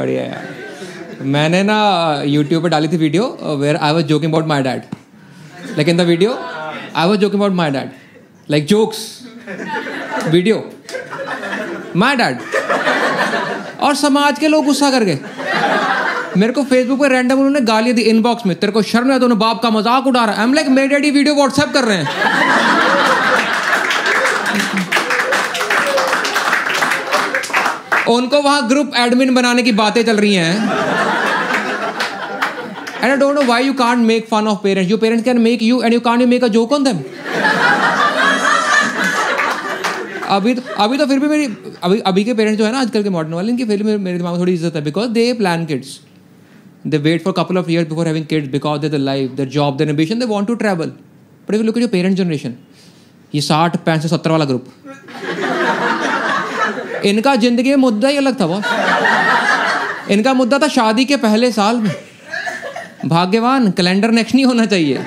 बढ़िया यार। मैंने ना यूट्यूब पे डाली थी video where I was joking about my dad like in the video I was joking about my dad like jokes video my dad और समाज के लोग गुस्सा कर गए। मेरे को फेसबुक पे रैंडम उन्होंने गालियाँ दी इनबॉक्स में। तेरे को शर्म नहीं दोनों बाप का मज़ाक उड़ा रहा है। एम लाइक मेरे डैडी वीडियो व्हाट्सएप कर रहे हैं। उनको वहाँ ग्रुप एडमिन बनाने की बातें चल रही हैं। I don't know why you can't make fun of parents you parents can make you and you can't make a joke on them अभी तो अभी तो फिर भी मेरी अभी अभी के पेरेंट्स जो है ना, आजकल के मॉडर्न वाले, इनकी फिर भी मेरे दिमाग में थोड़ी इज़्ज़त है। Because they plan kids they wait for couple of years before having kids because their life their job their ambition they want to travel but if look at your parent generation ये साठ, पैंसठ, सत्तर वाला group इनका ज़िंदगी में मुद्दा ही अलग था, बॉस। इनका मुद्दा था शादी के पहले साल में। भाग्यवान कैलेंडर नेक्स्ट नहीं होना चाहिए।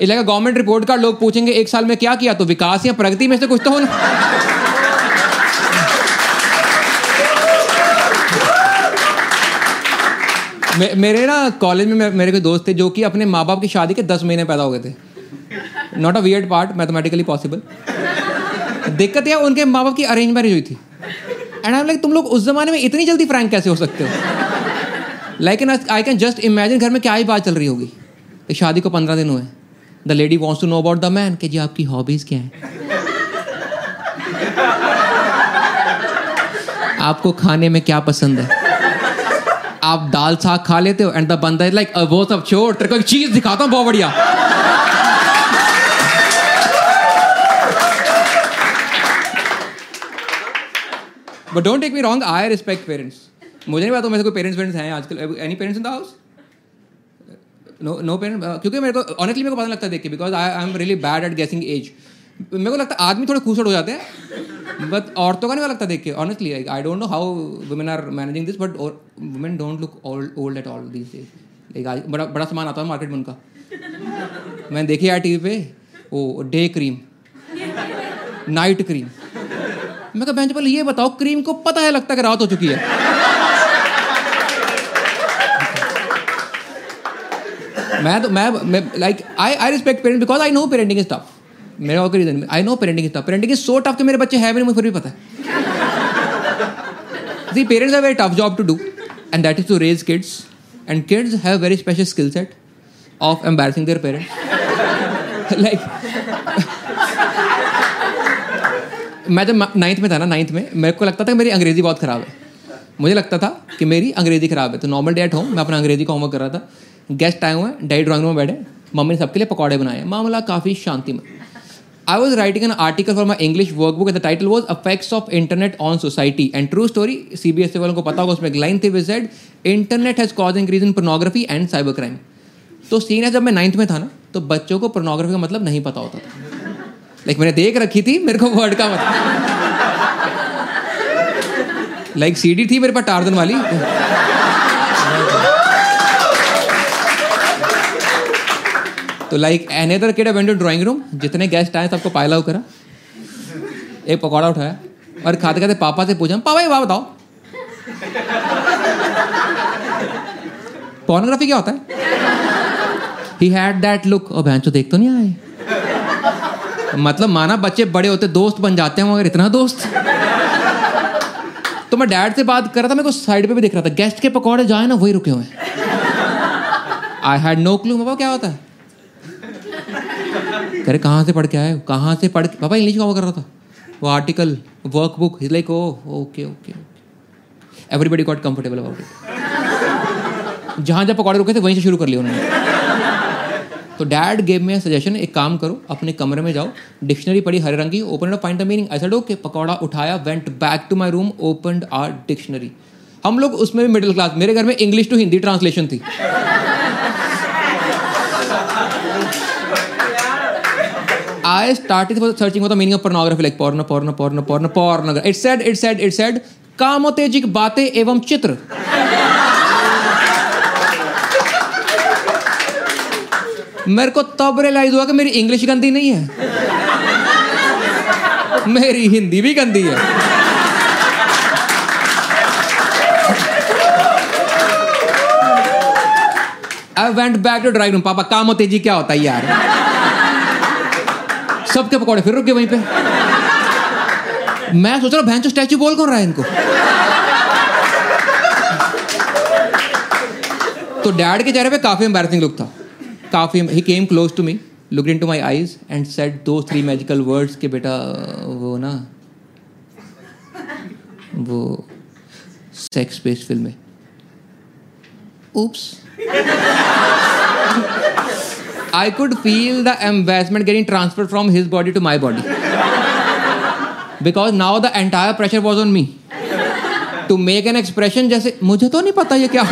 इलाका गवर्नमेंट रिपोर्ट कार्ड लोग पूछेंगे, एक साल में क्या किया? तो विकास या प्रगति में से कुछ तो होना। मेरे ना कॉलेज में मेरे कोई दोस्त थे जो कि अपने माँ बाप की शादी के दस महीने पैदा हो गए थे। Not a weird part mathematically possible दिक्कत यह, उनके माँ बाप की अरेंज मैरिज हुई थी। एंड आई लाइक तुम लोग उस जमाने में इतनी जल्दी फ्रैंक कैसे हो सकते हो? Like an I can just imagine घर में क्या ही बात चल रही होगी। कि शादी को पंद्रह दिन हुए। The lady wants to know about the man कि जी आपकी हॉबीज क्या है? आपको खाने में क्या पसंद है? आप दाल साग खा लेते हो एंड द बंदा लाइक वो सब छोड़, तेरे को एक चीज़ दिखाता हूँ, बहुत बढ़िया। But don't take me wrong I respect parents मुझे नहीं पता मेरे कोई पेरेंट्स पेरेंट्स हैं आजकल। Any parents in the house no no parent क्योंकि मेरे को ऑनेस्टली मेरे को पता लगता है देख के because I I am really bad at guessing age मेरे को लगता है आदमी थोड़े खूसट हो जाते हैं बट औरतों का नहीं लगता देख के honestly I don't know how women are managing this but women don't look old at all this days like बड़ा बड़ा सामान आता है मार्केट में उनका। मैंने देखी यार टीवी पे, वो डे क्रीम नाइट क्रीम मैं कहा, बहन पहले ये बताओ क्रीम को पता है, लगता है कि रात हो चुकी है. मैं तो मैं like I I respect parent because I know parenting is tough मेरा और reason I know parenting is tough parenting is so tough कि मेरे बच्चे हैं भी नहीं, मुझे फिर भी पता है। The parents have very tough job to do and that is to raise kids and kids have very special skill set of embarrassing their parents like मैं जब नाइन्थ में था ना नाइन्थ में, मेरे को लगता था कि मेरी अंग्रेज़ी बहुत ख़राब है। मुझे लगता था कि मेरी अंग्रेज़ी ख़राब है। तो नॉर्मल डे एट होम मैं अपना अंग्रेज़ी का होमवर्क कर रहा था। गेस्ट आए हुए हैं डैडी ड्राइंग रूम में बैठे मम्मी ने सबके लिए पकौड़े बनाए मामला काफ़ी शांति में I was writing an article for my English work book the title was effects of internet on society and true story C B S E वालों को पता होगा, उसमें एक लाइन थी विजेड internet has cause increase in pornography and cyber crime तो scene है जब मैं नाइन्थ में था ना तो बच्चों को पोर्नोग्राफी का मतलब नहीं पता होता था। लाइक मैंने देख रखी थी, मेरे को वर्ड का मतलब। लाइक सीडी थी मेरे पास टार्जन वाली। तो like another kid went to drawing room जितने गेस्ट आए, सबको पायला करा। एक पकौड़ा उठाया, और खाते खाते पापा से पूछा, पापा, ये बात बताओ। पोर्नोग्राफी क्या होता है? ही हैड दैट लुक और बहन देख तो नहीं आए। मतलब माना बच्चे बड़े होते, दोस्त बन जाते हैं मगर इतना दोस्त। तो मैं डैड से बात कर रहा था, मेरे को साइड पे भी देख रहा था, गेस्ट के पकौड़े जाए ना, वही रुके हुए आई हैड नो क्लू पापा क्या होता है? रहे, कहाँ से पढ़ के आए कहाँ से पढ़ के पापा इंग्लिश का कर रहा था। वो article work book is like oh okay okay everybody got comfortable about it जहाँ जहाँ पकौड़े रुके थे, वहीं से शुरू कर लिया उन्होंने। तो डैड गेव में सजेशन एक काम करो अपने कमरे में जाओ डिक्शनरी पढ़ी हरे रंग की open up find the meaning I said okay pakora उठाया went back to my room open our dictionary हम लोग उसमें भी मिडिल क्लास मेरे घर में इंग्लिश टू हिंदी ट्रांसलेशन थी। I started searching for the meaning of pornography like porno, porno, porno, porno, porno. It said, it said, it said, कामोत्तेजिक बातें एवं चित्र मेरे को तब रियलाइज़ हुआ कि मेरी इंग्लिश गंदी नहीं है। मेरी हिंदी भी गंदी है। I went back to drawing room पापा, काम होते जी क्या होता है यार? सबके पकौड़े फिर रुके वहीं पे। मैं सोच रहा हूँ, भैंसो स्टैचू बोल कौन रहा है इनको? तो डैड के चेहरे पे काफ़ी एम्बेसिंग लुक था। काफ़ी ही came close to me look into my eyes and said दो थ्री मैजिकल वर्ड्स के बेटा, वो ना, वो sex base film I could feel the embarrassment getting transfer from his body to my body because now the entire pressure was on me to make an expression जैसे, मुझे तो नहीं पता ये क्या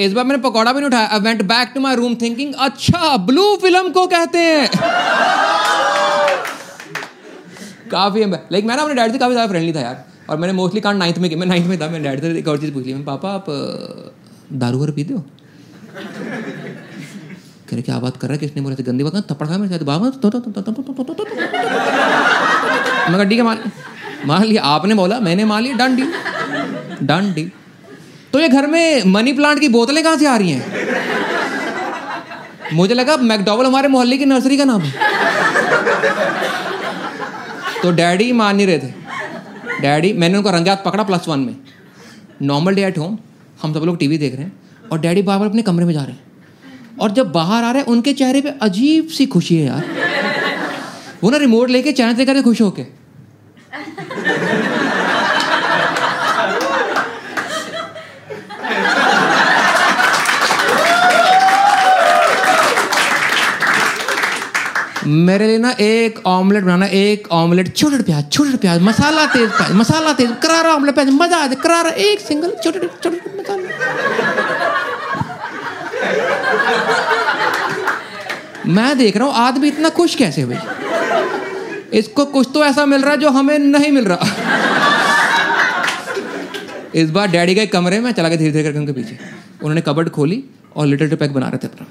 इस बार मैंने पकौड़ा भी नहीं उठाया went back to my room thinking अच्छा ब्लू फ़िल्म को कहते हैं काफ़ी लाइक मैं ना अपने डैड से काफ़ी ज़्यादा फ्रेंडली था यार और मैंने मोस्टली कांड नाइन्थ में मैं नाइन्थ में था मैंने डैड से एक और चीज़ पूछ ली मैं पापा आप दारू वारू पीते हो कह रहे क्या बात कर रहा है किसने बोला गंदी बात थप्पड़ खा मेरे साथ बाबा तो मैं कहा ठीक है मान मान लिया आपने बोला मैंने मान लिया डन डी डन डी तो ये घर में मनी प्लांट की बोतलें कहाँ से आ रही हैं? मुझे लगा मैकडॉवल हमारे मोहल्ले की नर्सरी का नाम है। तो डैडी मान नहीं रहे थे। डैडी, मैंने उनका रंगात पकड़ा प्लस वन में। नॉर्मल डे एट होम हम सब लोग टीवी देख रहे हैं और डैडी बार बार अपने कमरे में जा रहे हैं। और जब बाहर आ रहे हैं, उनके चेहरे पे अजीब सी खुशी है यार। वो ना रिमोट लेके चैनल देख खुश होके। मेरे लिए ना एक ऑमलेट बनाना, एक ऑमलेट छोटे प्याज छोटे प्याज, मसाला तेज प्याज, मसाला तेज करारा ऑमलेट, प्याज, मज़ा आ जाए, करारा, एक सिंगल छोटे छोटे मैं देख रहा हूँ, आदमी इतना खुश कैसे भाई इसको कुछ तो ऐसा मिल रहा है जो हमें नहीं मिल रहा। इस बार डैडी के कमरे में चला गया धीरे धीरे करके उनके पीछे। उन्होंने कबर्ड खोली और लिटिल टू पैक बना रहे थे अपना।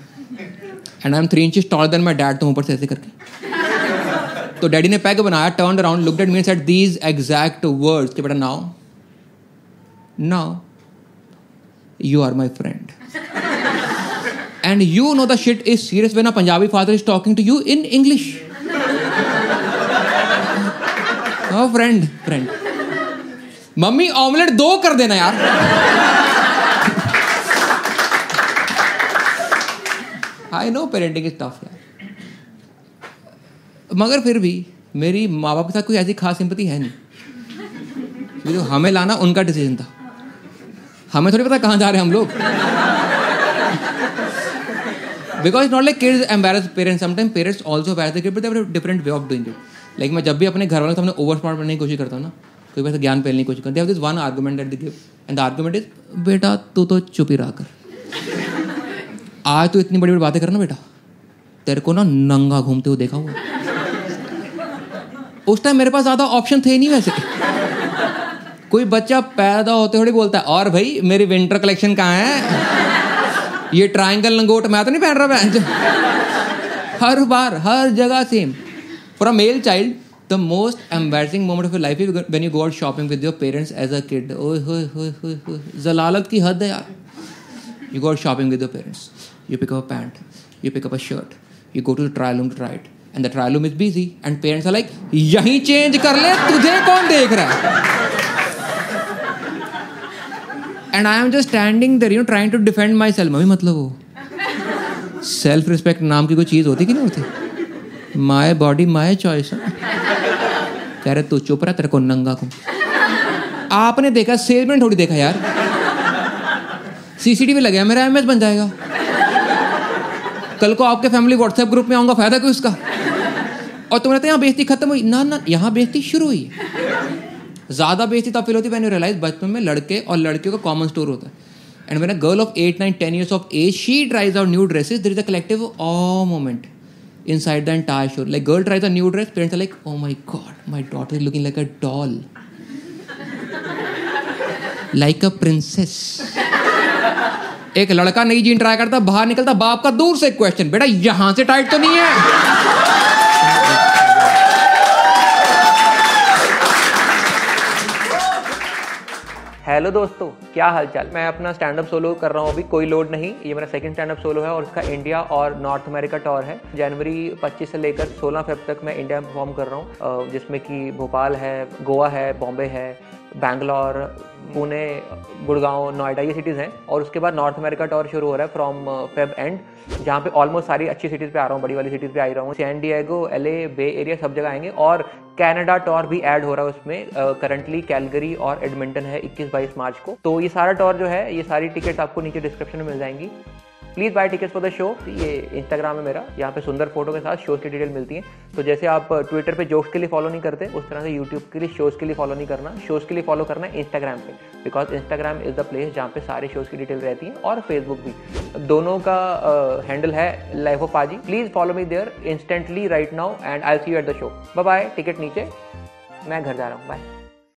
And I am three inch tall then my dad तो ऊपर से ऐसे करके। तो डैडी ने पैक बनाया turn around look at me and at these exact words कि बेटा now now you are my friend and you know the shit is serious when a Punjabi father is talking to you in English friend friend mummy omelette दो कर देना यार। I know parenting is tough यार मगर फिर भी मेरी माँ बाप के साथ कोई ऐसी खास सिंपति है नहीं। तो हमें लाना, उनका डिसीज़न था। हमें थोड़ी पता कहाँ जा रहे हैं हम लोग। Because not like kids embarrass parents sometime parents also embarrass different way of doing it like मैं जब भी अपने घर वालों के सामने ओवर स्मार्ट बनने की कोशिश करता हूँ ना, कोई वैसे ज्ञान फैलने की कोशिश करते this one argument that the give and the argument is बेटा, तू तो चुप ही रहा कर। आज तो इतनी बड़ी बड़ी बातें करना बेटा। तेरे को ना नंगा घूमते हुए देखा हुआ। उस टाइम मेरे पास ज़्यादा ऑप्शन थे नहीं वैसे। कोई बच्चा पैदा होते थोड़ी बोलता है, और भाई, मेरी विंटर कलेक्शन कहाँ है? ये ट्राइंगल लंगोट मैं तो नहीं पहन रहा मैं? हर बार, हर जगह same for a male child the most embarrassing moment of life is when you go out shopping with your parents as a kid जलालत की हद है यार। You go out shopping with your parents you pick up a pant, you pick up a shirt, you go to the trial room to try it. And the trial room is busy and parents are like, यहीं change कर ले तुझे कौन देख रहा है? And I am just standing there you trying to defend myself mummy मतलब वो? सेल्फ रिस्पेक्ट नाम की कोई चीज़ होती कि नहीं होती? माई बॉडी माई चॉइस कह रहे तू चुप रहा तेरे को नंगा को। आपने देखा सेलमेंट थोड़ी देखा यार? सीसीटीवी लगे मेरा एमएस बन जाएगा। कल को आपके फैमिली व्हाट्सएप ग्रुप में आऊँगा फ़ायदा क्यों इसका और तुम रहते यहाँ बेजती खत्म हुई ना ना यहाँ बेजती शुरू हुई ज़्यादा बेजती तब फील होती मैंने रियलाइज़ बचपन में लड़के और लड़कियों का कॉमन स्टोर होता है एंड मैंने girl of eight nine ten years of age she tries out new dresses there is a collective aww moment inside entire show. Like girl tries a new dress, parents are like, oh my god, my daughter is looking like a doll. like a princess. एक लड़का नई gene try करता बाहर निकलता बाप का दूर से क्वेश्चन बेटा यहाँ से टाइट तो नहीं है। हेलो दोस्तों क्या हालचाल? मैं अपना स्टैंड अप सोलो कर रहा हूँ अभी कोई लोड नहीं ये मेरा सेकंड स्टैंड अप सोलो है और इसका इंडिया और नॉर्थ अमेरिका टॉर है। जनवरी 25 से लेकर 16 फेब तक मैं इंडिया में परफॉर्म कर रहा हूँ जिसमें कि भोपाल है गोवा है बॉम्बे है बैंगलोर, पुणे, गुड़गांव, नोएडा, ये सिटीज़ हैं। और उसके बाद नॉर्थ अमेरिका टॉर शुरू हो रहा है फ्रॉम फेब एंड जहाँ पे ऑलमोस्ट सारी अच्छी सिटीज़ पे आ रहा हूँ, बड़ी वाली सिटीज़ पे आ रहा हूँ। San Diego LA Bay Area सब जगह आएँगे। और कैनेडा टॉर भी ऐड हो रहा है उसमें। करंटली कैलगरी और एडमिंटन है 21-22 मार्च को। तो ये सारा टॉर जो है, ये सारी टिकट्स आपको नीचे डिस्क्रिप्शन में मिल जाएँगी। Please buy tickets for the show ये इंस्टाग्राम है मेरा। यहाँ पे सुंदर फ़ोटो के साथ शोज़ की डिटेल मिलती है। तो जैसे आप ट्विटर पे जोक्स के लिए फॉलो नहीं करते उस तरह से यूट्यूब के लिए शोज़ के लिए फॉलो नहीं करना। शोज़ के लिए फॉलो करना है इंस्टाग्राम पे। Because Instagram is the place जहाँ पे सारे शोज़ की डिटेल रहती है और फेसबुक भी। दोनों का हैंडल uh, है life of Paaji please follow me there instantly right now and I see you at the show buy ticket नीचे। मैं घर जा रहा हूँ। बाय